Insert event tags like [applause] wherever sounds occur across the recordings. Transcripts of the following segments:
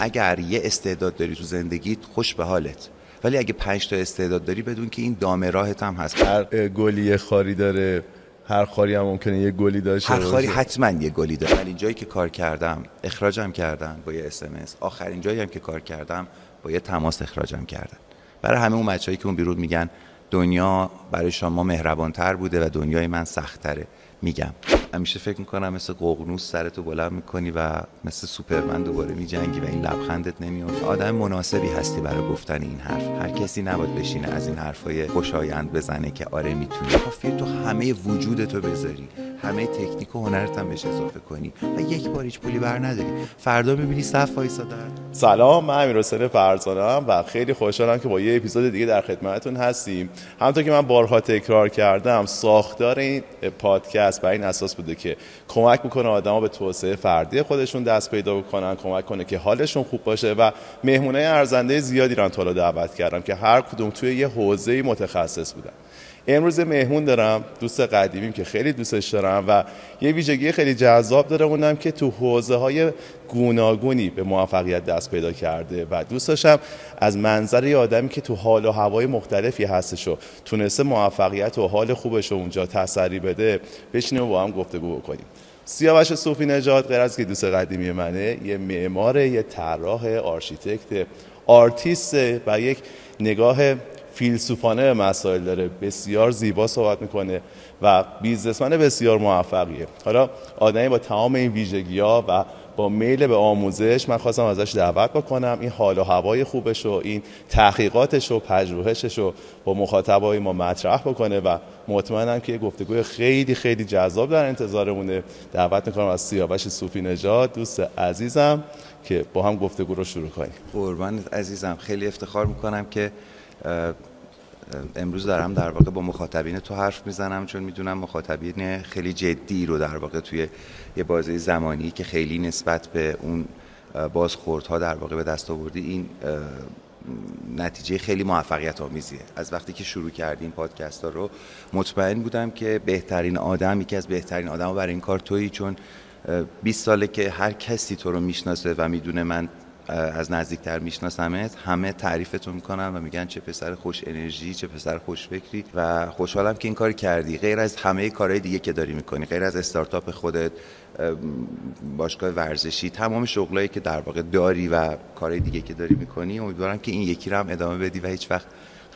اگر یه استعداد داری تو زندگیت خوش به حالت. ولی اگه پنج تا استعداد داری بدون که این دام راهت هم هست. هر گلی یه خاری داره هر خاری هم ممکنه یه گلی داشته هر خاری حتما یه گلی داره. من اینجایی که کار کردم اخراجم کردم با یه اس آخرین جایی هم که کار کردم با یه تماس اخراجم کردن. برای همه اون بچه‌ای که اون بیرون میگن دنیا برای شما مهربانتر بوده و دنیای من سختتره. میگم. همیشه فکر می‌کنم مثل ققنوس سرتو بلند می‌کنی و مثل سوپرمن دوباره میجنگی و این لبخندت نمیاد آدم مناسبی هستی برای گفتن این حرف. هر کسی نباید بشینه از این حرفای خوشایند بزنه که آره می‌تونی. کافیه تو همه وجودتو بذاری. همه تکنیک و هنرت هم بهش اضافه کنی. و یک بار هیچ پولی بر نداری. فردا می‌بینی صف وایسادن. سلام من امیر حسین فرزانم و خیلی خوشحالم که با یه اپیزود دیگه در خدمتتون هستیم. همونطور که من بارها تکرار کردم ساختار این پادکست بر این اساس بوده که کمک می‌کنه آدما به توسعه فردی خودشون دست پیدا بکنن کمک کنه که حالشون خوب باشه و مهمونای ارزنده زیادی رو تا دعوت کردم که هر کدوم توی یه حوزه متخصص بودن. امروز مهمون دارم دوست قدیمیم که خیلی دوستش دارم و یه ویژگی خیلی جذاب داره اونم که تو حوزه های گوناگونی به موفقیت دست پیدا کرده و دوست داشتم از منظر یه آدمی که تو حال و هوای مختلفی هستش و تونسته موفقیت و حال خوبش رو اونجا تسری بده بشینیم و با هم گفتگو بکنیم. سیاوش صوفی نژاد غیر از که دوست قدیمی منه یه معمار یه طراح آرشیتکت آرتیست و یک نگاه فیلسوفانه به مسائل داره. بسیار زیبا صحبت می‌کنه و businessman بسیار موفقیه. حالا آدمی با تمام این ویژگی ها و با میل به آموزش من خواستم ازش دعوت بکنم. این حال و هوای خوبش و این تحقیقاتش و پژوهشش رو با مخاطبای ما مطرح بکنه و مطمئنم که یه گفتگوی خیلی خیلی جذاب در انتظارمونه. دعوت می‌کنم از سیاوش صوفی نژاد. دوست عزیزم که با هم گفتگو رو شروع کنیم. قربانت عزیزم. خیلی افتخار می‌کنم که امروز دارم در واقع با مخاطبین تو حرف می‌زنم چون می‌دونم مخاطبین خیلی جدی رو در واقع توی یه بازه زمانی که خیلی نسبت به اون بازخوردها در واقع به دست آوردی این نتیجه خیلی موفقیت آمیزیه از وقتی که شروع کردیم پادکست ها رو مطمئن بودم که بهترین آدم یکی از بهترین آدم برای این کار تویی چون 20 ساله که هر کسی تو رو می‌شناسه و می‌دونه من از نزدیکتر میشناسمت. همه تعریفتون می‌کنن و میگن چه پسر خوش انرژی چه پسر خوش فکری و خوشحالم که این کار کردی. غیر از همه کارهای دیگه که داری می‌کنی غیر از استارتاپ خودت باشگاه ورزشی تمام شغلایی که در واقع داری و کارهای دیگه که داری می‌کنی امیدوارم که این یکی رو هم ادامه بدی و هیچ وقت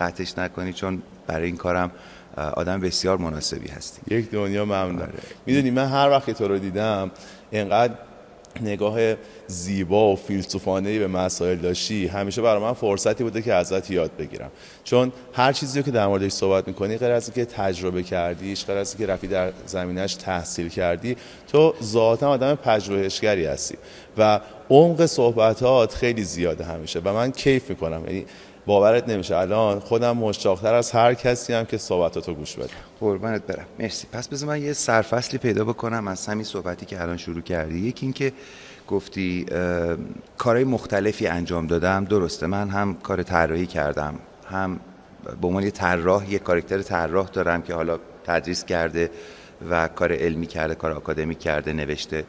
قطعش نکنی چون برای این کارم آدم بسیار مناسبی هستی. یک دنیا ممنون. آره. می‌دونی من هر وقت تو رو دیدم اینقدر نگاه زیبا و فیلسوفانه به مسائل داشتی همیشه برای من فرصتی بوده که ازت یاد بگیرم. چون هر چیزی که در موردش صحبت می‌کنی غیر از که تجربه کردیش غیر از که رفی در زمینش تحصیل کردی تو ذاتا آدم پژوهشگری هستی و عمق صحبتات خیلی زیاده همیشه و من کیف می‌کنم. یعنی باورت نمیشه. الان خودم مشتاقتر از هر کسی هم که صحبتاتو گوش بدم. قربانت برم. مرسی. پس بذار من یه سرفصلی پیدا بکنم از همین صحبتی که الان شروع کردی. یکی اینکه گفتی کارهای مختلفی انجام دادم. درسته من هم کار طراحی کردم. هم به عنوان یه طراح یه کاراکتر طراح دارم که حالا تدریس کرده و کار علمی کرده کار آکادمی کرده نوشته.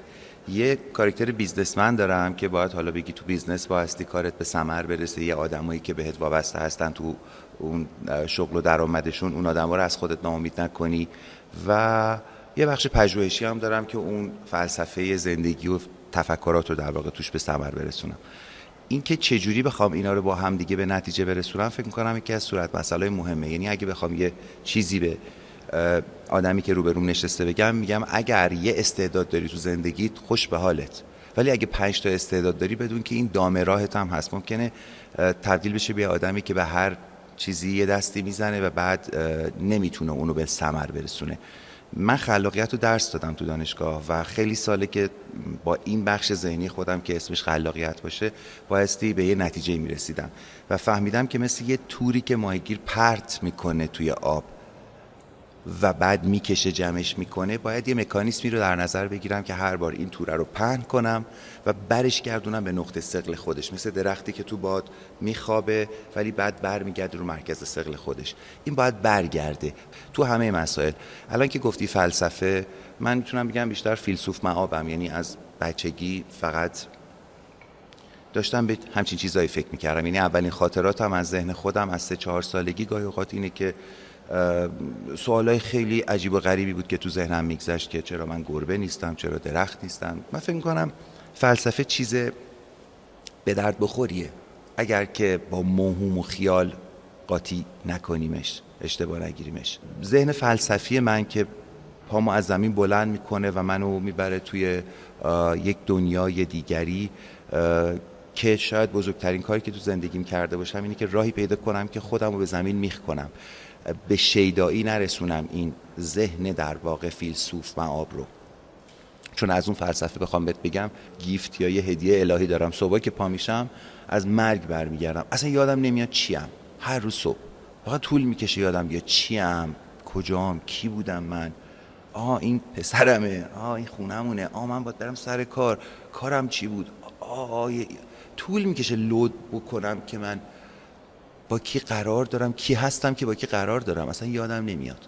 یه کارکتر بیزنسمن دارم که باید حالا بگی تو business بایستی کارت به ثمر برسه. یه آدمایی که بهت وابسته هستن تو اون شغل و درآمدشون اون آدما رو از خودت ناامید نکنی. و یه بخش پژوهشی هم دارم که اون فلسفه زندگی و تفکرات رو در واقع توش به ثمر برسونم. اینکه چجوری بخوام اینا رو با هم دیگه به نتیجه برسونم فکر می‌کنم یکی از صورت مسئله مهمه. یعنی اگه بخوام یه چیزی به آدمی که روبروم نشسته بگم میگم اگر یه استعداد داری تو زندگیت خوش به حالت. ولی اگه پنج تا استعداد داری بدون که این دام راهت هم هست. ممکنه تبدیل بشه به آدمی که به هر چیزی یه دستی می‌زنه و بعد نمی‌تونه اونو به ثمر برسونه. من خلاقیت رو درس دادم تو دانشگاه و خیلی ساله که با این بخش ذهنی خودم که اسمش خلاقیت باشه بایستی به یه نتیجه می‌رسیدم. و فهمیدم که مثل یه توری که ماهیگیر پرت می‌کنه توی آب و بعد می‌کشه جمعش می‌کنه باید یه مکانیسمی رو در نظر بگیرم که هر بار این توره رو پهن کنم و برش گردونم به نقطه سقل خودش. مثل درختی که تو باد میخوابه ولی بعد برمیگرده رو مرکز سقل خودش. این باید برگرده تو همه مسائل. الان که گفتی فلسفه من می‌تونم بگم بیشتر فیلسوف معابم یعنی از بچگی فقط داشتم به همچین چیزایی فکر می‌کردم. یعنی اولین خاطراتم از ذهن خودم از سه چهار سالگی گاهی اوقات اینه که سوالای خیلی عجیب و غریبی بود که تو ذهنم میگذشت که چرا من گربه نیستم چرا درخت نیستم. من فکر کنم فلسفه چیز به درد بخوریه. اگر که با موهوم و خیال قاطی نکنیمش اشتباه نگیریمش. ذهن فلسفی من که پامو از زمین بلند می‌کنه و منو می‌بره توی یک دنیای دیگری که شاید بزرگترین کاری که تو زندگیم کرده باشم اینه که راهی پیدا کنم که خودم رو به زمین میخ کنم. به شیدایی نرسونم. این ذهن در واقع فیلسوف آب رو چون از اون فلسفه بخوام بهت بگم گیفت یا یه هدیه الهی دارم. صبح که پا میشم از مرگ برمیگردم. اصلا یادم نمیاد چیم. هر روز صبح. فقط طول می‌کشه یادم بیاد چیم. کجام؟ کی بودم من؟ آه این پسرمه. آه این خونمونه. آه من باید برم سر کار. کارم چی بود؟ آه طول می‌کشه لود بکنم که من با کی قرار دارم کی هستم که با کی قرار دارم؟ اصلا یادم نمیاد.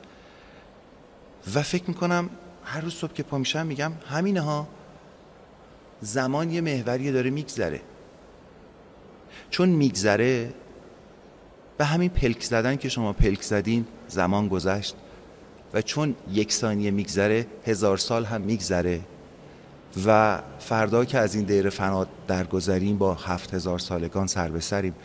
و فکر می‌کنم هر روز صبح که پا میشم میگم همینه ها. زمان یه محوری داره میگذره. چون میگذره و همین پلک زدن که شما پلک زدین زمان گذشت و چون یک ثانیه میگذره هزار سال هم میگذره و فردا که از این دیر فنا درگذریم با هفت هزار سالگان سر به سریم.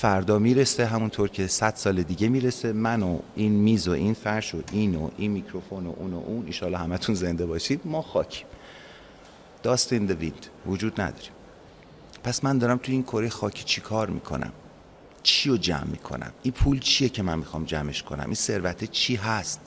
فردا می‌رسه همونطور که صد سال دیگه می‌رسه. من و این میز و این فرش و این و این میکروفون و اون و اون ایشالا همتون زنده باشید. ما خاکیم. داست این ویند وجود نداریم. پس من دارم تو این کره خاکی چی کار می‌کنم؟ چی رو جمع می‌کنم؟ این پول چیه که من می‌خوام جمعش کنم؟ این ثروت چی هست؟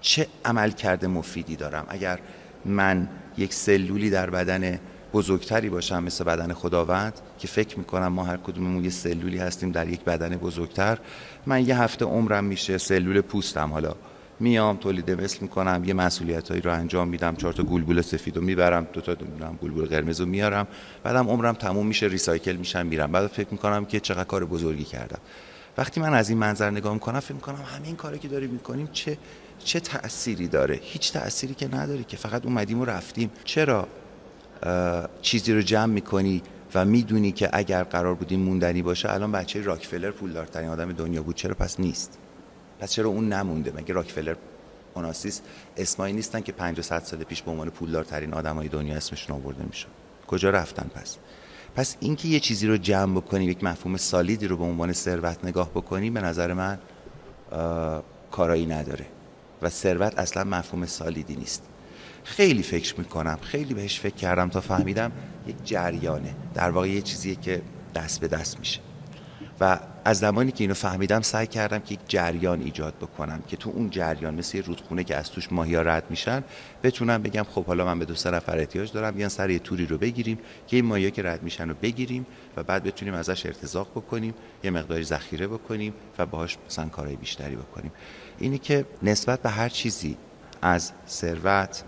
چه عمل کرده مفیدی دارم؟ اگر من یک سلولی در بدن بزرگتری باشم مثل بدن خداوند که فکر می‌کنم ما هر کدوممون یه سلولی هستیم در یک بدن بزرگتر. من یه هفته عمرم میشه سلول پوستم. حالا میام تولید مثل می‌کنم یه مسئولیت هایی رو انجام میدم چهار تا گلبول سفید رو می‌برم دو تا گلبول قرمز رو میارم. بعدم عمرم تموم میشه ریسایکل میشم میرم. بعد فکر می‌کنم که چقدر کار بزرگی کردم. وقتی من از این منظر نگاه می‌کنم فکر می‌کنم همین کاری که داریم می‌کنیم چه چه تأثیری داره؟ هیچ تأثیری که نداره که. فقط اومدیم و رفتیم. چرا؟ چیزی رو جمع می‌کنی و می‌دونی که اگر قرار بودیم موندنی باشه الان بچه راکفلر پولدارترین آدم دنیا بود. چرا؟ پس نیست. پس چرا اون نمونده؟ مگه راکفلر اوناسیس اسمایی نیستن که 500 سال پیش به عنوان پولدارترین آدمای دنیا اسمشون آورده میشه کجا رفتن پس؟ پس اینکه یه چیزی رو جمع بکنی یک مفهوم سالیدی رو به عنوان ثروت نگاه بکنی به نظر من کارایی نداره. و ثروت اصلا مفهوم سالیدی نیست. خیلی فکر می‌کنم خیلی بهش فکر کردم تا فهمیدم یک جریانه در واقع یه چیزیه که دست به دست میشه. و از زمانی که اینو فهمیدم سعی کردم که یک جریان ایجاد بکنم که تو اون جریان مثل یه رودخونه که از توش ماهیا رد میشن بتونم بگم خب حالا من به دو سه نفر احتیاج دارم بیان سر یه توری رو بگیریم که این ماهیا که رد میشن رو بگیریم و بعد بتونیم ازش ارتزاق بکنیم یه مقداری ذخیره بکنیم و باهاش مثلا کارهای بیشتری بکنیم. اینی که نسبت به هر چیزی از ثروت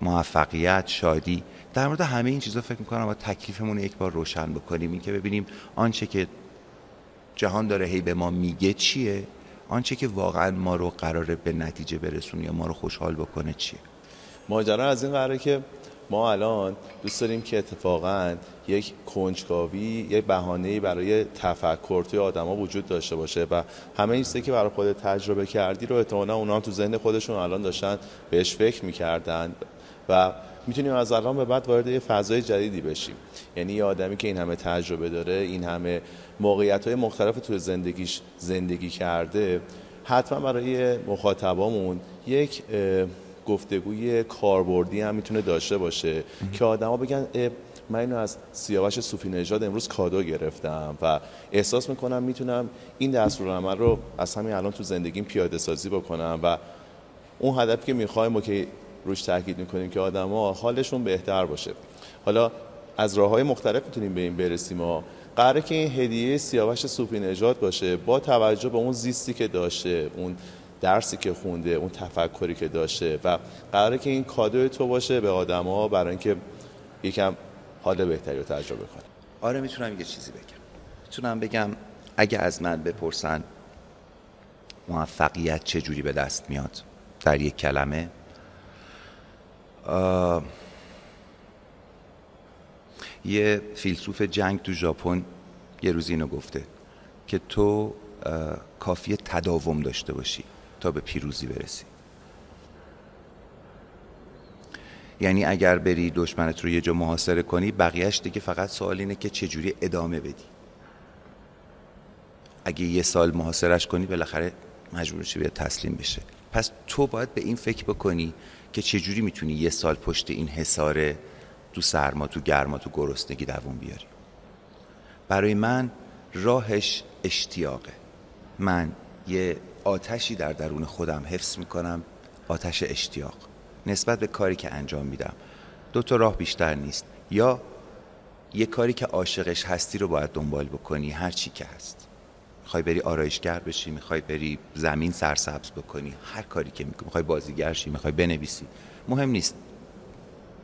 موفقیت شادی. در مورد همه این چیزا فکر می‌کنم با تکلیفمون یک بار روشن بکنیم. این که ببینیم آنچه که جهان داره هی به ما میگه چیه؟ آنچه که واقعا ما رو قراره به نتیجه برسونه یا ما رو خوشحال بکنه چیه؟ ماجرا از این قراره که ما الان دوست داریم که اتفاقا یک کنجکاوی یک بهانه‌ای برای تفکر توی آدما وجود داشته باشه و همه این که برای خود تجربه کردی رو احتمالاً اونا هم تو ذهن خودشون الان داشتن بهش فکر می‌کردن و می‌تونیم از الان به بعد وارد یه فضای جدیدی بشیم. یعنی یه آدمی که این همه تجربه داره این همه موقعیت های مختلف توی زندگیش زندگی کرده حتما برای مخاطبامون یک گفتگوی کاربردی هم می‌تونه داشته باشه. که آدما بگن من اینو از سیاوش صوفی نژاد امروز کادو گرفتم و احساس می‌کنم می‌تونم این دستورالعمل رو از همین الان تو زندگیم پیاده سازی بکنم و اون هدفی که می‌خوایم و که روش تاکید می‌کنیم که آدما حالشون بهتر باشه. حالا از راه های مختلف می‌تونیم به این برسیم و قراره که این هدیه سیاوش صوفی نژاد باشه با توجه به اون زیستی که داشته اون درسی که خونده اون تفکری که داشته و قراره که این کادوی تو باشه به آدما برای اینکه یکم حال بهتری رو تجربه کنه. آره می‌تونم یه چیزی بگم. می‌تونم بگم اگه از من بپرسن موفقیت چه جوری به دست میاد در یک کلمه یه فیلسوف جنگ تو ژاپن یه روز اینو گفته که تو کافی تداوم داشته باشی. تا به پیروزی برسی. یعنی اگر بری دشمنت رو یه جا محاصره کنی بقیهش دیگه فقط سوال اینه که چجوری ادامه بدی. اگه یه سال محاصرش کنی بالاخره مجبور شی بیاد تسلیم بشه. پس تو باید به این فکر بکنی که چجوری می‌تونی یه سال پشت این حساره تو سرما تو گرما تو گرسنگی دووم بیاری. برای من راهش اشتیاقه. من یه آتشی در درون خودم حفظ می‌کنم. آتش اشتیاق. نسبت به کاری که انجام میدم. دو تا راه بیشتر نیست. یا یه کاری که عاشقش هستی رو باید دنبال بکنی هر چی که هست. می‌خوای بری آرایشگر بشی می‌خوای بری زمین سرسبز بکنی هر کاری که می‌کنی. می‌خوای بازیگر شی می‌خوای بنویسی. مهم نیست.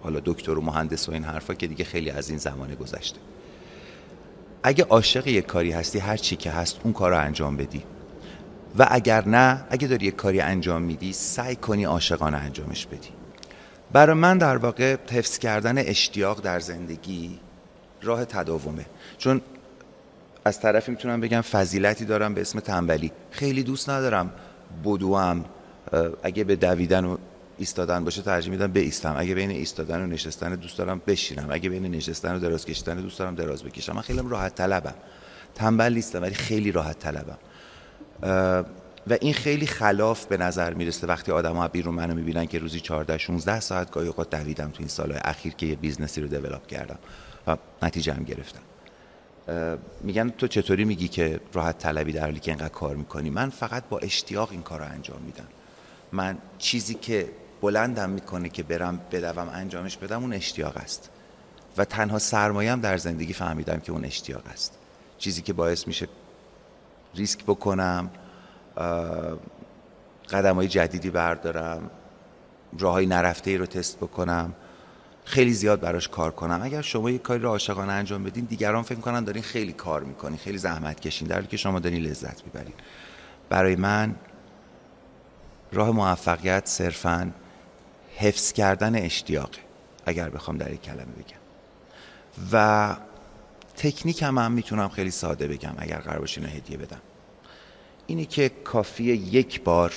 حالا دکتر و مهندس و این حرفا که دیگه خیلی از این زمانه گذشته. اگه عاشق یک کاری هستی هر چی که هست اون کار رو انجام بدی. و اگر نه اگه داری یک کاری انجام میدی سعی کنی عاشقانه انجامش بدی. برای من در واقع حفظ کردن اشتیاق در زندگی راه تداومه. چون از طرفی می‌تونم بگم فضیلتی دارم به اسم تنبلی. خیلی دوست ندارم بدوم اگه به دویدن و ایستادن باشه ترجیح میدم بایستم اگه بین ایستادن و نشستن دوست دارم بشینم. اگه بین نشستن و دراز کشیدن دوست دارم دراز بکشم. من خیلی راحت طلبم. تنبل نیستم ولی خیلی راحت طلبم. و این خیلی خلاف به نظر می‌رسه وقتی آدم ها بیرون منو می‌بینن که روزی 14 16 ساعت گاهی اوقات دویدم تو این سالهای اخیر که یه business ی رو develop کردم و نتیجه هم گرفتم. میگن تو چطوری میگی که راحت طلبی در حالی که اینقدر کار می‌کنی؟ من فقط با اشتیاق این کار رو انجام میدم. من چیزی که بلندم می‌کنه که برم بدوم انجامش بدم اون اشتیاق است. و تنها سرمایم در زندگی فهمیدم که اون اشتیاق است. چیزی که باعث میشه ریسک بکنم قدم های جدیدی بردارم راه های نرفته رو تست بکنم خیلی زیاد براش کار کنم. اگر شما یک کاری رو عاشقانه انجام بدین دیگران فکر کنن دارین خیلی کار می‌کنین خیلی زحمت کشین در که شما دارین لذت می‌برین. برای من راه موفقیت صرفا حفظ کردن اشتیاقه اگر بخوام در یک کلمه بگم. و تکنیک هم, هم می‌تونم خیلی ساده بگم اگر قرار باشه اینو هدیه بدم. اینه که کافیه یک بار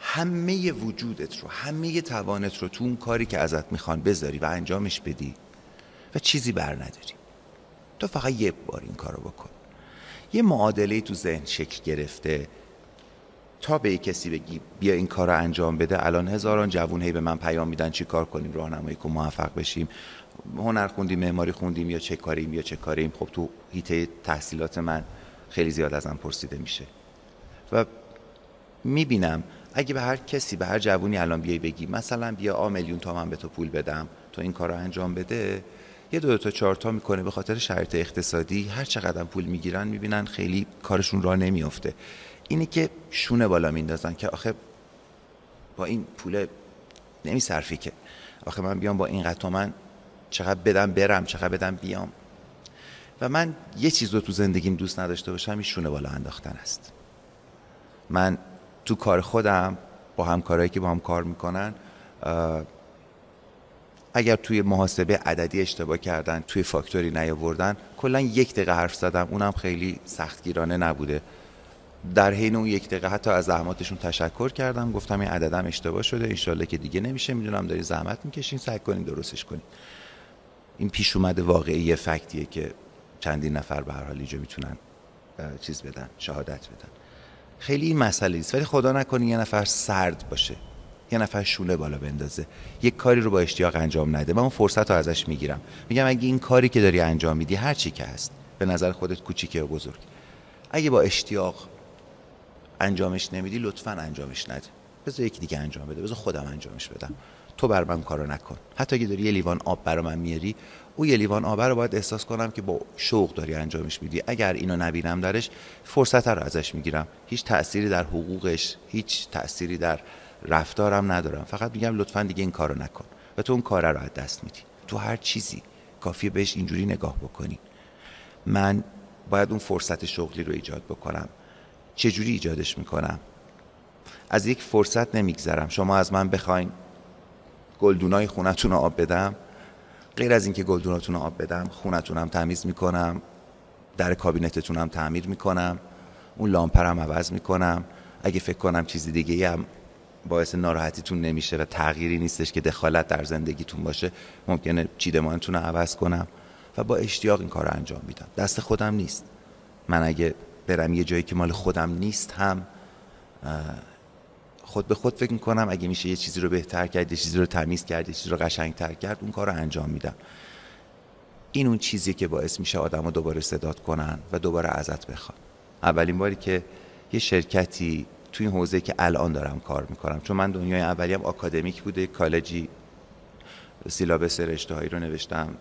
همه وجودت رو همه توانت رو تو اون کاری که ازت می‌خوان بذاری و انجامش بدی و چیزی بر نداری. تو فقط یه بار این کارو بکن. یه معادله تو ذهن شکل گرفته. تا به کسی بگی بیا این کار رو انجام بده الان هزاران جوون هی به من پیام میدن چی کار کنیم راهنمایی کن موفق بشیم. هنر خوندیم معماری خوندیم یا چه کاریم یا چه کاریم خب تو هیته تحصیلات من خیلی زیاد ازم پرسیده میشه. و می‌بینم اگه به هر کسی به هر جوونی الان بیای بگی مثلا بیا آ میلیون تومن به تو پول بدم تو این کار رو انجام بده یه دو, تا چهار تا می‌کنه به خاطر شرایط اقتصادی هر چقدر پول می‌گیرن می‌بینن خیلی کارشون راه نمیافته. اینه که شونه بالا میندازن که آخه با این پول نمیصرفی که. آخه من بیام با این قطع من چقدر بدم برم چقدر بدم بیام. و من یه چیز رو تو زندگیم دوست نداشته باشم این شونه بالا انداختن است. من تو کار خودم با همکارایی که با هم کار می‌کنن اگر توی محاسبه عددی اشتباه کردن توی فاکتوری نیاوردن کلا یک دقیقه حرف زدم اونم خیلی سختگیرانه نبوده. در حین اون یک دقیقه حتی از زحماتشون تشکر کردم گفتم این عددم اشتباه شده انشالله که دیگه نمیشه می‌دونم داری زحمت می‌کشین سعی کنین درستش کنین. این پیش اومده واقعی فکتیه که چندین نفر به هر حال اینجا می‌تونن چیز بدن شهادت بدن. خیلی این مسئله است ولی خدا نکنه یه نفر سرد باشه یه نفر شونه بالا بندازه یک کاری رو با اشتیاق انجام نده. من اون فرصت رو ازش می‌گیرم. میگم اگه این کاری که داری انجام میدی هر چی که هست به نظر خودت کوچیکه یا بزرگ. اگه با اشتیاق انجامش نمیدی لطفا انجامش نده. بذار یکی دیگه انجام بده. بذار خودم انجامش بدم. تو بر من کارو نکن. حتی اگه داری یه لیوان آب برا من میاری او یه لیوان آب رو باید احساس کنم که با شوق داری انجامش میدی. اگر اینو نبینم درش فرصت رو ازش می‌گیرم. هیچ تأثیری در حقوقش هیچ تأثیری در رفتارم ندارم. فقط میگم لطفا دیگه این کارو نکن و تو اون کار رو از دست میدی. تو هر چیزی کافیه بهش اینجوری نگاه بکنی. من باید اون فرصت شغلی رو ایجاد بکنم. چجوری ایجادش می‌کنم؟ از یک فرصت نمیگذرم. شما از من بخواین. گلدونای خونتون رو آب بدم. غیر از اینکه گلدوناتون رو آب بدم خونتونم تمیز می‌کنم. در کابینتتونم تعمیر می‌کنم. اون لامپرم عوض می‌کنم. اگه فکر کنم چیزی دیگه هم باعث ناراحتیتون نمیشه و تغییری نیستش که دخالت در زندگیتون باشه ممکنه چیدمانتون رو عوض کنم و با اشتیاق این کار رو انجام میدم. دست خودم نیست. من اگه برم یه جایی که مال خودم نیست هم خود به خود فکر می‌کنم اگه میشه یه چیزی رو بهتر کرد یه چیزی رو تمیز کرد یه چیزی رو قشنگتر کرد اون کار رو انجام میدم. این اون چیزی که باعث میشه آدم رو دوباره صداد کنن و دوباره ازت بخوان. اولین باری که یه شرکتی توی این حوزه که الان دارم کار می‌کنم چون من دنیای اولیم آکادمیک بوده کالجی سیلابس رشته هایی رو نوشتم.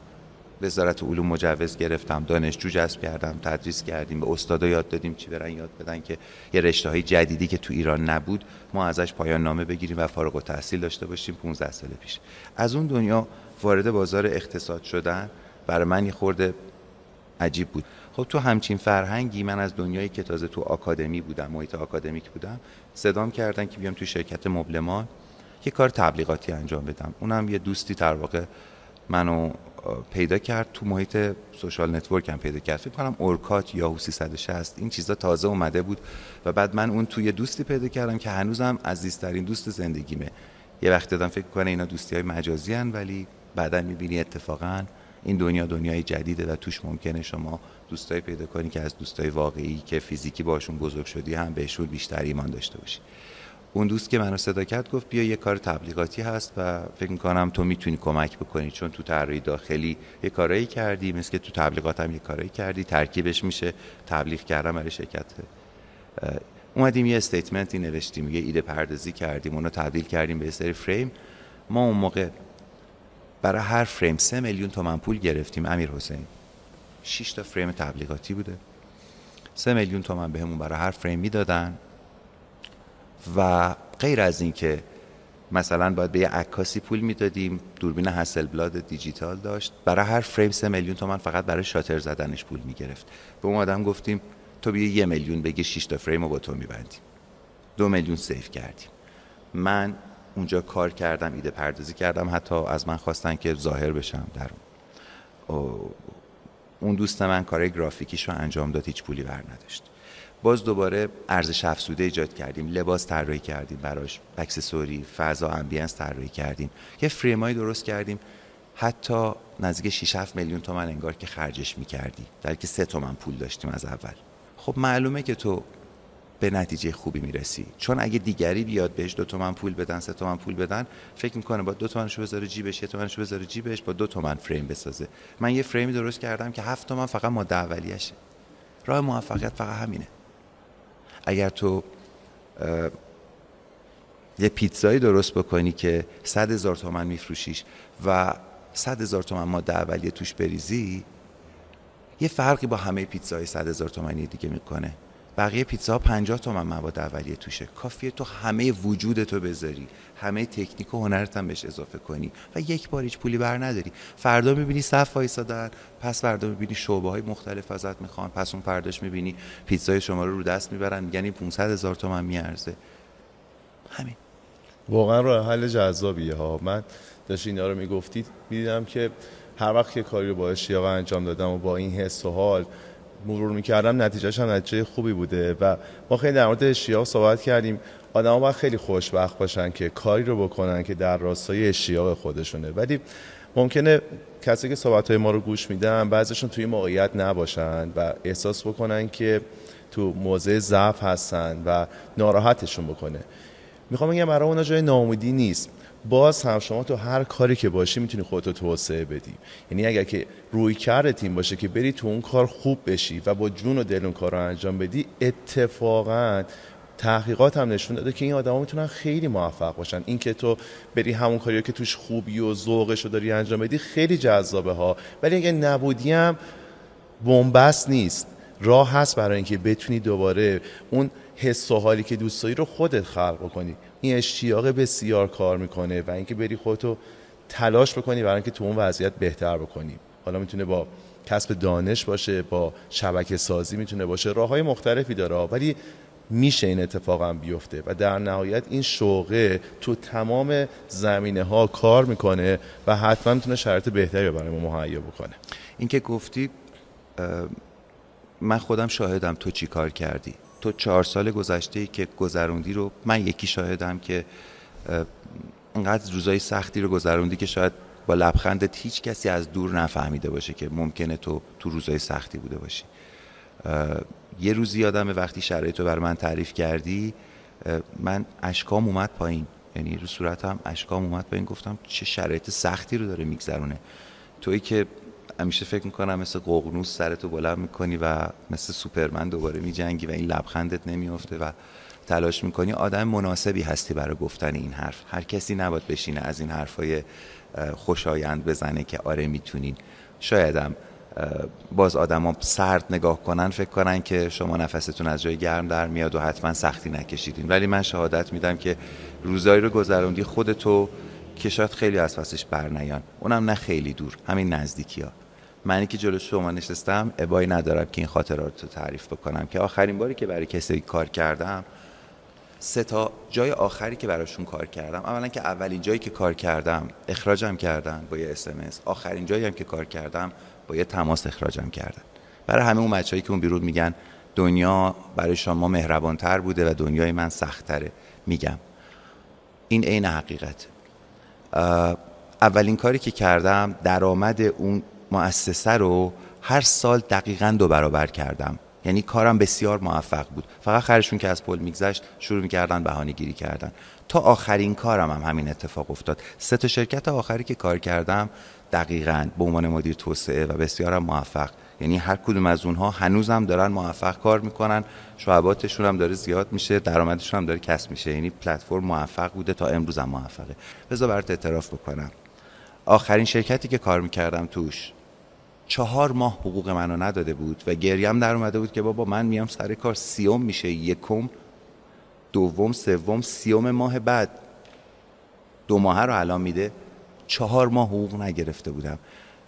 وزارت علوم مجوز گرفتم دانشجو جذب کردم تدریس کردیم به استادا یاد دادیم چی برن یاد بدن که یه رشته های جدیدی که تو ایران نبود ما ازش پایان نامه بگیریم و فارغ و تحصیل داشته باشیم 15 سال پیش. از اون دنیا وارد بازار اقتصاد شدن برای من یه خورده عجیب بود. خب تو همچین فرهنگی من از دنیایی که تازه تو آکادمی بودم محیط آکادمیک بودم صدام کردن که بیام تو شرکت مبلمان یه کار تبلیغاتی انجام بدم. اونم یه دوستی در واقع منو پیدا کرد تو محیط social network هم پیدا کرد. فکر کنم Orkut یا 360 این چیزا تازه اومده بود و بعد من اون توی دوستی پیدا کردم که هنوزم عزیزترین دوست زندگیمه. یه وقت آدم فکر کنه اینا دوستی های مجازی هن ولی بعدا می‌بینی اتفاقا این دنیا دنیای جدیده و توش ممکنه شما دوستایی پیدا کنی که از دوستای واقعی که فیزیکی باشون بزرگ شدی هم بهشون بیشتر ایمان داشته باشی. اون دوست که منو صدا کرد گفت بیا یه کار تبلیغاتی هست و فکر می‌کنم تو می‌تونی کمک بکنی چون تو طراحی داخلی یه کارایی کردی مثل که تو تبلیغات هم یه کارایی کردی ترکیبش میشه تبلیغ کردم برای شرکت. اومدیم یه استیتمنتی نوشتیم یه ایده پردازی کردیم اونو تبدیل کردیم به سری فریم. ما اون موقع برای هر فریم سه میلیون تومن پول گرفتیم امیر حسین. 6 تا فریم تبلیغاتی بوده. سه میلیون تومن بهمون برای هر فریم می‌دادن. و غیر از این که مثلا باید به یه عکاسی پول می‌دادیم دوربین هسل بلاد دیجیتال داشت. برای هر فریم سه میلیون تومن فقط برای شاتر زدنش پول می‌گرفت. به اون آدم گفتیم تو بیا یه میلیون بگی 6 تا فریم رو با تو میبندیم. دو میلیون سیف کردیم. من اونجا کار کردم ایده پردازی کردم حتی از من خواستن که ظاهر بشم در اون. دوست من کار گرافیکیش رو انجام داد هیچ پولی بر نداشت. باز دوباره ارزش افزوده ایجاد کردیم لباس طراحی کردیم براش اکسسوری فضا ambience طراحی کردیم یه فریمایی درست کردیم. حتی نزدیک 6 7 میلیون تومن انگار که خرجش می‌کردی. در که 3 تومن پول داشتیم از اول. خب معلومه که تو به نتیجه خوبی می‌رسی. چون اگه دیگری بیاد بهش دو تومن پول بدن سه تومن پول بدن فکر می‌کنه با دو تومنشو بذاره جیبش یه تومنشو بذاره جیبش با دو تومن فریم بسازه. من یه فریمی درست کردم که هفت تومن فقط ماده اولیشه راه موفقیت فقط همینه. اگر تو یه پیتزایی درست بکنی که صد هزار تومن میفروشیش و صد هزار تومن ماده اولیه توش بریزی یه فرقی با همه پیتزای صد هزار تومنی دیگه می‌کنه. بقیه پیتزا 50 تومن مواد اولیه توشه. کافیه تو همه وجود تو بذاری. همه تکنیک و هنرت هم بهش اضافه کنی. و یک بار هیچ پولی بر نداری. فردا می‌بینی صف وایسادن پس فردا می‌بینی شعبه های مختلف ازت می‌خوان پس اون فرداش می‌بینی پیتزای شما رو رو دست می‌برن میگن این 500 هزار تومن میارزه. همین. واقعا راه حل جذابیه ها. من داشت اینا رو می‌گفتید می‌دیدم که هر وقت که کاری رو با اشتیاق انجام دادم و با این حس و حال مرور می‌کردم نتیجهش هم نتیجه خوبی بوده و ما خیلی در مورد اشتیاق صحبت کردیم. آدم باید خیلی خوشبخت باشن که کاری رو بکنن که در راستای اشتیاق خودشونه. ولی ممکنه کسی که صحبت های ما رو گوش میدن بعضیشون توی موقعیت نباشن و احساس بکنن که تو موضع ضعف هستن و ناراحتشون بکنه. می‌خوام بگم برای اونا جای ناامیدی نیست. باز هم شما تو هر کاری که باشی می‌تونی خودتو توسعه بدی. یعنی اگر که روی کرد تیم باشه که بری تو اون کار خوب بشی و با جون و دل اون کار رو انجام بدی اتفاقا تحقیقات هم نشون داده که این آدما می‌تونن خیلی موفق باشن. این که تو بری همون کاری که توش خوبی و ذوقش رو داری انجام بدی خیلی جذابه ها. ولی اگه نبودی هم بنبست نیست. راه هست برای اینکه بتونی دوباره اون حس و حالی که دوست داری رو خودت خلق کنی این اشتیاق بسیار کار می‌کنه و اینکه بری خودتو تلاش بکنی برای اینکه تو اون وضعیت بهتر بکنی. حالا می‌تونه با کسب دانش باشه با شبکه سازی می‌تونه باشه. راه های مختلفی داره ولی میشه این اتفاقا بیفته و در نهایت این شوقه تو تمام زمینه ها کار می‌کنه و حتما می‌تونه شرایط بهتری برای ما مهیا بکنه. اینکه گفتی من خودم شاهدم تو چی کار کردی. تو چهار سال گذشته که گذروندی رو من یکی شاهدم که انقدر روزای سختی رو گذروندی که شاید با لبخندت هیچ کسی از دور نفهمیده باشه که ممکنه تو تو روزای سختی بوده باشی. یه روزی یادم وقتی شرایط رو بر من تعریف کردی من اشکام اومد پایین. یعنی رو صورتم اشکام اومد پایین. گفتم چه شرایط سختی رو داره میگذرونه. تویی که همیشه فکر می‌کنم مثل ققنوس سرتو بلند می‌کنی و مثل سوپرمن دوباره میجنگی و این لبخندت نمیافته و تلاش می‌کنی. آدم مناسبی هستی برای گفتن این حرف. هر کسی نباید بشینه از این حرفای خوشایند بزنه که آره می‌تونین. شایدم باز آدما سرد نگاه کنن فکر کنن که شما نفستون از جای گرم در میاد و حتما سختی نکشیدین. ولی من شهادت میدم که روزایی رو گذروندی خودتو که شاید خیلی از پسش برنیان اونم نه خیلی دور همین نزدیکی ها منی که جلو شما نشستم ابایی ندارم که این خاطرات رو تعریف بکنم که آخرین باری که برای کسی کار کردم سه تا جای آخری که براشون کار کردم. اولا که اولین جایی که کار کردم اخراجم کردن با یه اسمس آخرین جایی هم که کار کردم با یه تماس اخراجم کردن. برای همه اون بچه‌ای که اون بیرون میگن دنیا برای شما مهربانتر بوده و دنیای من سختتره میگم. این عین حقیقت اولین کاری که کردم درآمد اون مؤسسه رو هر سال دقیقا دو برابر کردم. یعنی کارم بسیار موفق بود. فقط خرشون که از پل میگذشت شروع می‌کردن بهانه گیری کردن. تا آخرین کارم هم همین اتفاق افتاد. سه تا شرکت آخری که کار کردم دقیقا به عنوان مدیر توسعه و بسیارم موفق یعنی هر کدوم از اونها هنوزم دارن موفق کار می‌کنن شعباتشون هم داره زیاد میشه درآمدشون هم داره کسب میشه. یعنی پلتفرم موفق بوده تا امروز هم موفقه. بذار برات اعتراف بکنم. آخرین شرکتی که کار می‌کردم توش چهار ماه حقوق منو نداده بود و گریم در اومده بود که بابا من میام سر کار سیوم میشه. یکم دوم سوم سیوم ماه بعد. دو ماه رو الان میده. چهار ماه حقوق نگرفته بودم.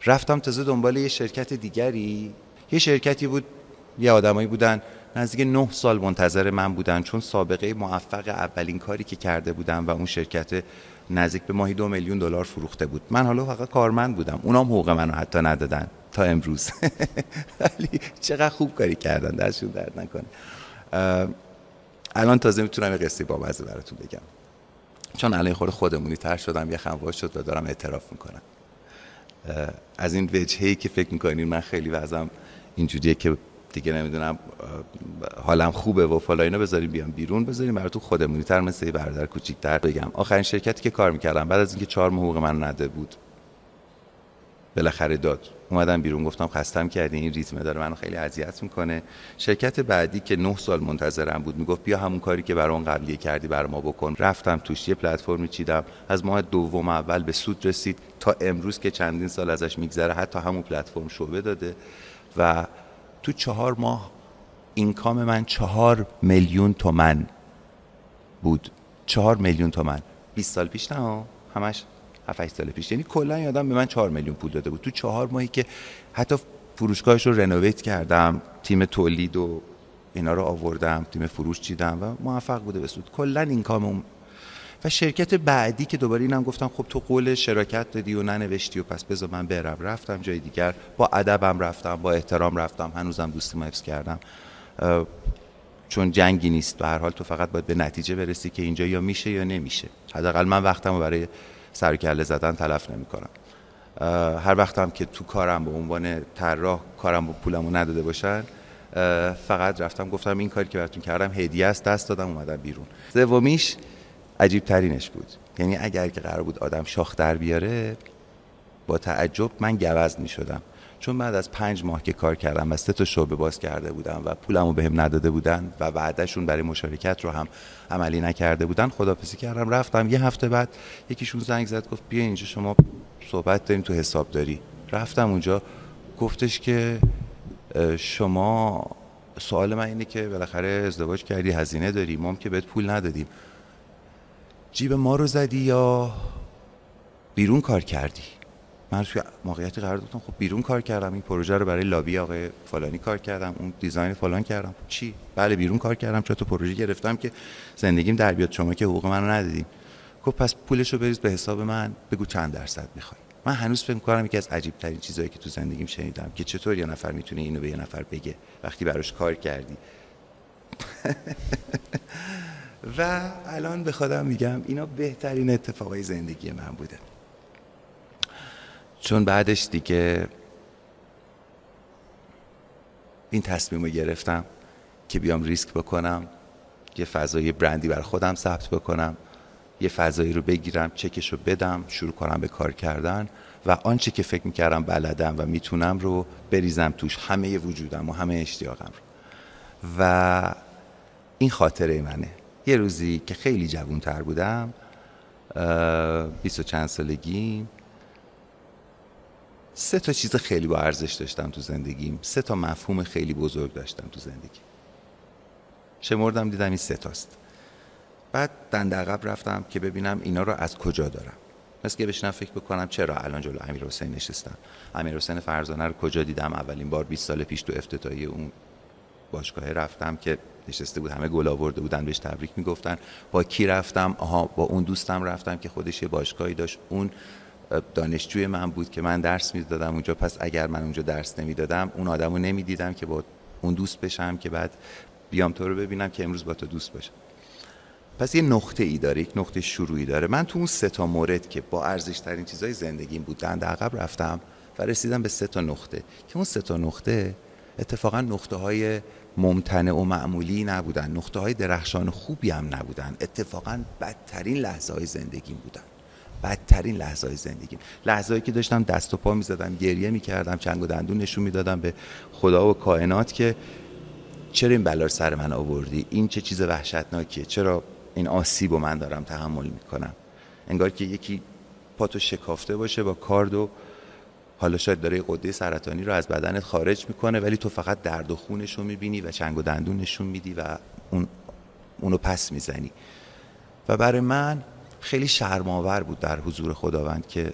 رفتم تازه دنبال یه شرکت دیگری. یه شرکتی بود یه آدمایی بودن. نزدیک نه سال منتظر من بودن چون سابقه موفق اولین کاری که کرده بودم و اون شرکت نزدیک به ماهی دو میلیون دلار فروخته بود. من حالا فقط کارمند بودم. اونام حقوق منو حتی ندادن تا امروز. [laughs] ولی چقدر خوب کاری کردن درشون درد نکنه. الان تازه می‌تونم یه قصه با براتون بگم. چون الان خود خودمونی تر شدم یه خمواش شد و دارم اعتراف می‌کنم. از این وجهی که فکر می‌کنین من خیلی وزم اینجوریه که دیگه نمی‌دونم حالم خوبه و فلا اینا بذاریم بیام بیرون بذاریم براتون خودمونی تر مثل برادر کوچیک‌تر بگم. آخرین شرکتی که کار می‌کردم بعد از اینکه چهار حقوق من نده بود. بالاخره داد. اومدم بیرون گفتم خستم کردی این ریتم داره منو خیلی اذیت می‌کنه. شرکت بعدی که نه سال منتظرم بود می‌گفت بیا همون کاری که برام قبلیه کردی بر ما بکن. رفتم توش یه پلتفرمی چیدم. از ماه دوم اول به سود رسید. تا امروز که چندین سال ازش میگذره حتی همون پلتفرم شعبه داده. و تو چهار ماه اینکام من چهار میلیون تومن بود. چهار میلیون تومن. 20 سال پیش نه؟ همش 7 سال پیش. یعنی کلا یادم به من 4 میلیون پول داده بود. تو چهار ماهی که حتی فروشگاهش رو رنوویت کردم تیم تولید و اینا رو آوردم تیم فروش چیدم و موفق بوده به سود. کلا اینکام و شرکت بعدی که دوباره اینم گفتم خب تو قول شراکت دادی و ننوشتی و پس بذار من برم. رفتم جای دیگر. با ادبم رفتم با احترام رفتم. هنوزم دوستی حفظ کردم. چون جنگی نیست. به هر حال تو فقط باید به نتیجه برسی که اینجا یا میشه یا نمیشه. حداقل من وقتم برای سر کله زدن تلف نمی‌کنم. هر وقتم که تو کارم به عنوان طراح کارم با پولمو نداده باشن فقط رفتم گفتم این کاری که براتون کردم هدیه است دست دادم اومدم بیرون. سومیش عجیب ترینش بود. یعنی اگر که قرار بود آدم شاخ در بیاره با تعجب من گوز می شدم چون بعد از پنج ماه که کار کردم و سه تا شعبه باز کرده بودم و پولمو بهم نداده بودن و بعدشون برای مشارکت رو هم عملی نکرده بودن خدافزی کردم. رفتم یه هفته بعد یکیشون زنگ زد گفت بیا اینجا شما صحبت داریم تو حساب داری. رفتم اونجا گفتش که شما سوال من اینه که بالاخره ازدواج کردی هزینه داری ما که بهت پول ندادیم. جیب ما رو زدی یا بیرون کار کردی؟ من توی موقعیتی قرار دادم خب بیرون کار کردم این پروژه رو برای لابی آقای فلانی کار کردم اون دیزاین فلان کردم. چی؟ بله بیرون کار کردم چون تو پروژه گرفتم که زندگیم در بیاد؟ شما که حقوق منو ندیدین. گفت پس پولش رو بریز به حساب من بگو چند درصد می‌خوای. من هنوز فکر کنم یکی از عجیب ترین چیزایی که تو زندگیم شنیدم که چطور یه نفر می‌تونه اینو به یه نفر بگه وقتی براش کار کردی. [laughs] و الان به خودم میگم اینا بهترین اتفاقای زندگی من بوده. چون بعدش دیگه این تصمیم رو گرفتم که بیام ریسک بکنم یه فضای برندی بر خودم ثبت بکنم یه فضایی رو بگیرم چکش رو بدم شروع کنم به کار کردن و آنچه که فکر می‌کردم بلدم و می‌تونم رو بریزم توش همه وجودم و همه اشتیاقم رو. و این خاطره منه. یه روزی که خیلی جوانتر بودم بیست و چند سالگی سه تا چیز خیلی با ارزش داشتم تو زندگیم. سه تا مفهوم خیلی بزرگ داشتم تو زندگی. شمردم دیدم این سه تاست. بعد دنده عقب رفتم که ببینم اینا رو از کجا دارم. مثل که بشنم فکر بکنم چرا الان جلو امیر حسین نشستم امیر حسین فرزانه رو کجا دیدم؟ اولین بار 20 سال پیش تو افتتاحیه اون باشگاه رفتم که نشسته بود همه گل آورده بودن بهش تبریک می‌گفتن. با کی رفتم؟ آها با اون دوستم رفتم که خودش یه باشگاهی داشت. اون دانشجوی من بود که من درس می‌دادم اونجا. پس اگر من اونجا درس نمی‌دادم اون آدمو نمی‌دیدم که با اون دوست بشم که بعد بیام تو رو ببینم که امروز با تو دوست باشم. پس یه نقطه ای داره یک نقطه شروعی داره. من تو اون سه تا مورد که با ارزش ترین چیزای زندگیم بودن در عقب رفتم و رسیدم به سه تا نقطه. که اون سه تا نقطه اتفاقا نقطه های ممتنع و معمولی نبودن. نقطه های درخشان خوبی هم نبودن. اتفاقا بدترین لحظه های زندگیم بودن. بدترین لحظه های زندگیم لحظه که داشتم دست و پا می‌زدم گریه می‌کردم چنگ و دندون نشون می‌دادم به خدا و کائنات که چرا این بلا سر من آوردی؟ این چه چیز وحشتناکیه؟ چرا این آسیب و من دارم تحمل می‌کنم؟ انگار که یکی پاتو شکافته باشه با کارد و حالا شاید داره قده سرطانی رو از بدنت خارج می‌کنه ولی تو فقط درد و خونش رو می‌بینی و چنگ و دندون نشون میدی و اون اونو پس می‌زنی. و برای من خیلی شرماور بود در حضور خداوند که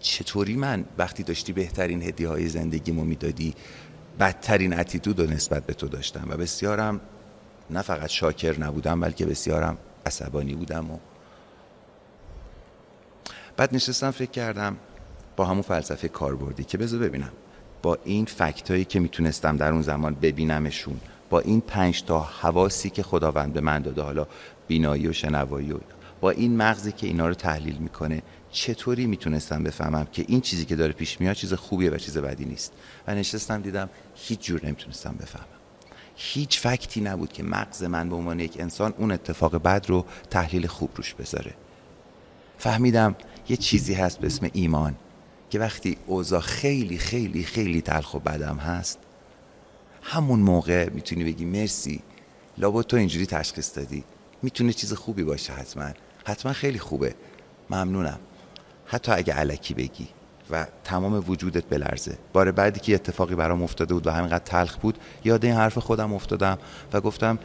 چطوری من وقتی داشتی بهترین هدیه های زندگیمو می‌دادی بدترین اتیتود رو نسبت به تو داشتم و بسیارم نه فقط شاکر نبودم بلکه بسیارم عصبانی بودم و بعد نشستم فکر کردم با همون فلسفه کاربردی که بذار ببینم. با این فکت هایی که می‌تونستم در اون زمان ببینمشون با این پنج تا حواسی که خداوند به من داده حالا بینایی و شنوایی و با این مغزی که اینا رو تحلیل می‌کنه چطوری می‌تونستم بفهمم که این چیزی که داره پیش میاد چیز خوبیه و چیز بدی نیست؟ و نشستم دیدم هیچ جور نمی‌تونستم بفهمم. هیچ فکتی نبود که مغز من به عنوان یک انسان اون اتفاق بد رو تحلیل خوب روش بذاره. فهمیدم یه چیزی هست به اسم ایمان که وقتی اوضاع خیلی خیلی خیلی تلخ و بدم هست همون موقع می‌تونی بگی مرسی لابد تو اینجوری تشخیص دادی. می‌تونه چیز خوبی باشه حتما. حتما خیلی خوبه. ممنونم. حتی اگه علکی بگی و تمام وجودت بلرزه. بار بعدی که اتفاقی برام افتاده بود و همینقدر تلخ بود یاد این حرف خودم افتادم و گفتم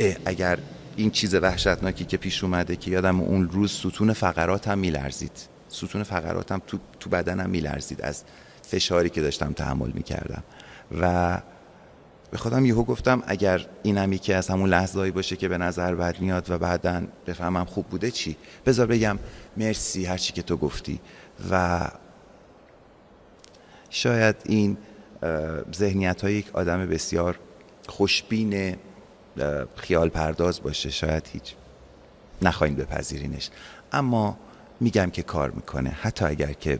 اه اگر این چیز وحشتناکی که پیش اومده که یادم اون روز ستون فقراتم میلرزید. ستون فقراتم تو, تو بدنم میلرزید از فشاری که داشتم تحمل می‌کردم. و به خودم یهو گفتم اگر اینم یکی از همون لحظه‌ای باشه که به نظر بد میاد و بعدا بفهمم خوب بوده چی؟ بذار بگم مرسی هر چی که تو گفتی. و شاید این ذهنیت های یک آدم بسیار خوشبین خیال پرداز باشه. شاید هیچ نخواهیم بپذیرینش. اما میگم که کار می‌کنه. حتی اگر که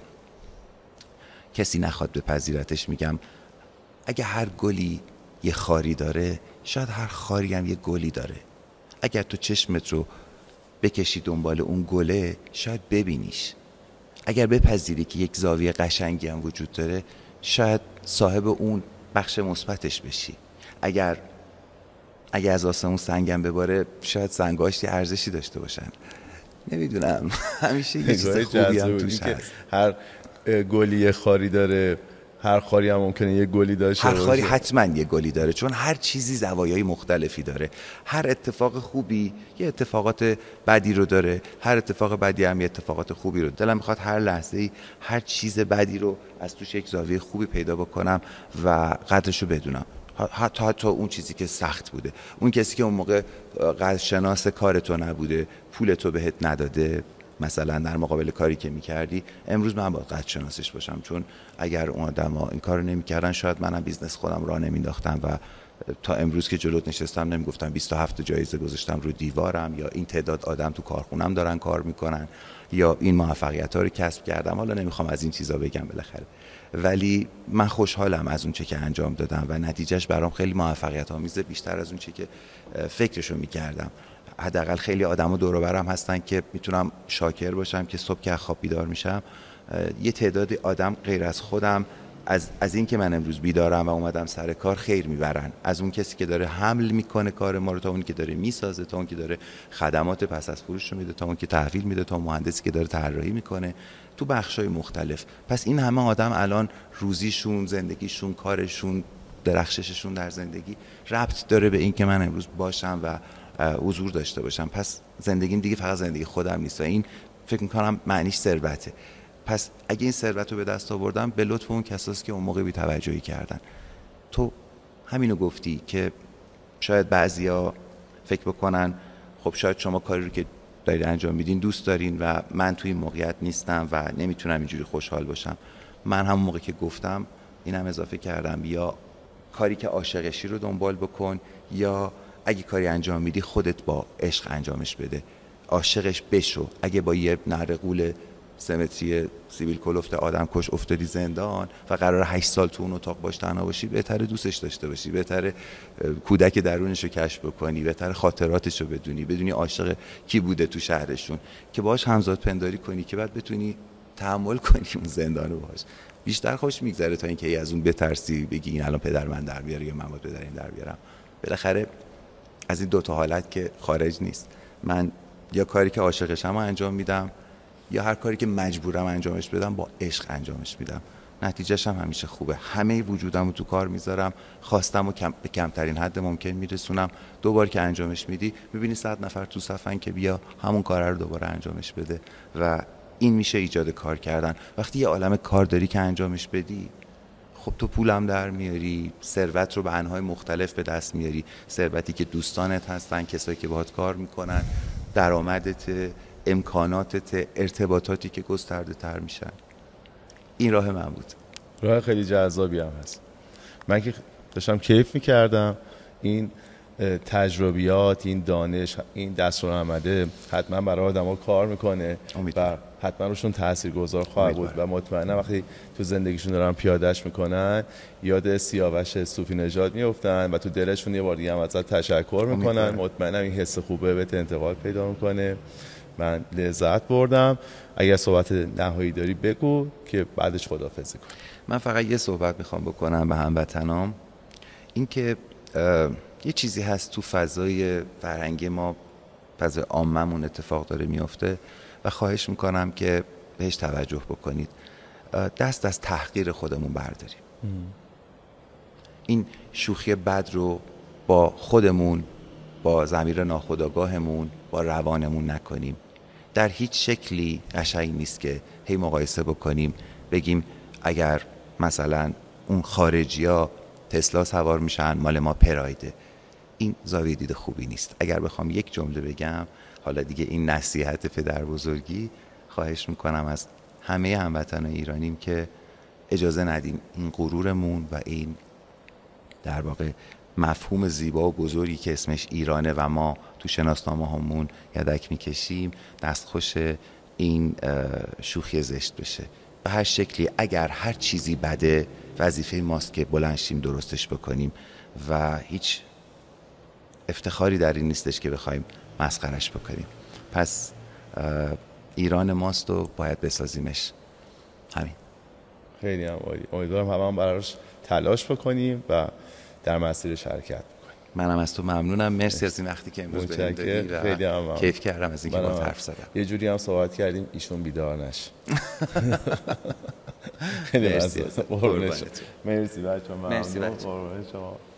کسی نخواد بپذیرتش میگم اگه هر گلی یه خاری داره شاید هر خاری هم یه گلی داره. اگر تو چشمت رو بکشی دنبال اون گله شاید ببینیش. اگر بپذیری که یک زاویه قشنگی هم وجود داره شاید صاحب اون بخش مثبتش بشی. اگر اگر از آسمون سنگم بباره شاید سنگاش یه ارزشی داشته باشن. نمی‌دونم. [laughs] همیشه یه چیز خوبی هم توش هست. هر گلی خاری داره هر خاری هم ممکنه یه گلی داشته هر خاری حتما یه گلی داره چون هر چیزی زوایای مختلفی داره. هر اتفاق خوبی یه اتفاقات بدی رو داره هر اتفاق بدی هم یه اتفاقات خوبی رو. دلم می‌خواد هر لحظه ای هر چیز بدی رو از توش یک زاویه خوبی پیدا بکنم و قدرش رو بدونم. حتی حتی اون چیزی که سخت بوده. اون کسی که اون موقع شناس کار تو نبوده پول تو بهت نداده. مثلا در مقابل کاری که می‌کردی امروز من باید قدرشناسش باشم چون اگر اون آدم ها این کار نمی‌کردن شاید منم business خودم را نمینداختم و تا امروز که جلوت نشستم نمی‌گفتم 27 جایزه گذاشتم رو دیوارم یا این تعداد آدم تو کارخونم دارن کار می‌کنن یا این موفقیت ها رو کسب کردم. حالا نمی‌خوام از این چیزا بگم بالاخره. ولی من خوشحالم از اون چه که انجام دادم و نتیجهش برام خیلی موفقیت آمیزه بیشتر از اون چه که فکرشو می‌کردم. حداقل خیلی آدم و دور برم هستن که می‌تونم شاکر باشم که صبح که خواب بیدار میشم یه تعدادی آدم غیر از خودم از, از این که من امروز بیدارم و اومدم سر کار خیر می‌برن. از اون کسی که داره حمل می‌کنه کار ما رو تا اون که داره می‌سازه تا اون که داره خدمات پس از فروش رو میده تا اون که تحویل میده تا مهندسی که داره طراحی می‌کنه. تو بخشای مختلف. پس این همه آدم الان روزیشون زندگیشون کارشون درخشششون در زندگی ربط داره به این که من امروز باشم و حضور داشته باشم. پس زندگیم دیگه فقط زندگی خودم نیست و این فکر می‌کنم معنیش ثروته. پس اگه این ثروت رو به دست آوردم به لطف اون کساست که اون موقع بی توجهی کردن. تو همینو گفتی که شاید بعضیا فکر بکنن خب شاید شما کاری رو که دارید انجام میدین دوست دارین و من توی موقعیت نیستم و نمی‌تونم اینجوری خوشحال باشم. من همون موقع که گفتم اینم اضافه کردم. یا کاری که عاشقشی رو دنبال بکن یا اگه کاری انجام میدی خودت با عشق انجامش بده. عاشقش بشو. اگه با یه نرقول سمتری سیویل کلفت آدم کش افتادی زندان و قرار 8 سال تو اون اتاق باش تنها باشی بهتره دوستش داشته باشی بهتره کودک درونش رو کشف بکنی بهتره خاطراتش رو بدونی بدونی عاشق کی بوده تو شهرشون. که باش همزاد پنداری کنی که بعد بتونی تحمل کنی اون زندان رو باش بیشتر خوش میگذره تا اینکه ای از اون بترسی بگی این الان پدر من در بیاره یا من باید پدر این در بیارم. بالاخره از این دوتا حالت که خارج نیست. من یا کاری که عاشقشم انجام میدم یا هر کاری که مجبورم انجامش بدم با عشق انجامش میدم. نتیجهش هم همیشه خوبه. همه وجودم رو تو کار می‌ذارم. خواستم و کم، به کمترین حد ممکن میرسونم. دوبار که انجامش میدی می‌بینی صد نفر تو صفن که بیا همون کار رو دوباره انجامش بده. و این میشه ایجاد کار کردن وقتی یه عالم کار داری که انجامش بدی خب تو پولم در میاری ثروت رو به انهای مختلف به دست میاری. ثروتی که دوستانت هستن کسایی که باهات کار می‌کنن درآمدت امکاناتت ارتباطاتی که گسترده تر میشن. این راه من بود. راه خیلی جذابی هم هست. من که داشتم کیف می‌کردم. این تجربیات این دانش این دست آمده حتما برای آدم ها کار می‌کنه. و حتما روشون تاثیر گذار خواهد بود و مطمئنا وقتی تو زندگیشون دارن پیادش می‌کنن یاد سیاوش صوفی نژاد میفتن و تو دلشون یه بار دیگه هم ازت تشکر می‌کنن. مطمئنا این حس خوبه به انتقال پیدا می‌کنه. من لذت بردم. اگر صحبت نهایی داری بگو که بعدش خدافزی کن. من فقط یه صحبت می‌خوام بکنم به هموطنام. اینکه یه چیزی هست تو فضای فرهنگی ما فضای عاممون اتفاق داره میفته و خواهش می‌کنم که بهش توجه بکنید. دست از تحقیر خودمون برداریم. این شوخی بد رو با خودمون با زمیر ناخداگاهمون با روانمون نکنیم. در هیچ شکلی قشنگ نیست که هی مقایسه بکنیم بگیم اگر مثلا اون خارجی ها تسلا سوار میشن مال ما پرایده این زاویه دید خوبی نیست. اگر بخوام یک جمله بگم حالا دیگه این نصیحت پدر بزرگی خواهش می‌کنم از همه هموطن ایرانیم که اجازه ندیم این غرورمون و این در واقع مفهوم زیبا و بزرگی که اسمش ایرانه و ما تو شناسنامه همون یدک می‌کشیم دستخوش این شوخی زشت بشه. به هر شکلی اگر هر چیزی بده وظیفه ماست که بلنشیم درستش بکنیم و هیچ افتخاری در این نیستش که بخوایم مسخرش بکنیم. پس ایران ماست و باید بسازیمش. همین. خیلی هم عالی. امیدوارم همه هم براش تلاش بکنیم و در مسیر شرکت منم از تو ممنونم. مرسی از این وقتی که امروز به دادی خیلی هم کیف کردم از اینکه با حرف زدم. یه جوری هم صحبت کردیم ایشون بیدار نش [laughs] خیلی مرسی. مرسی بچه‌ها مرسی ممنون.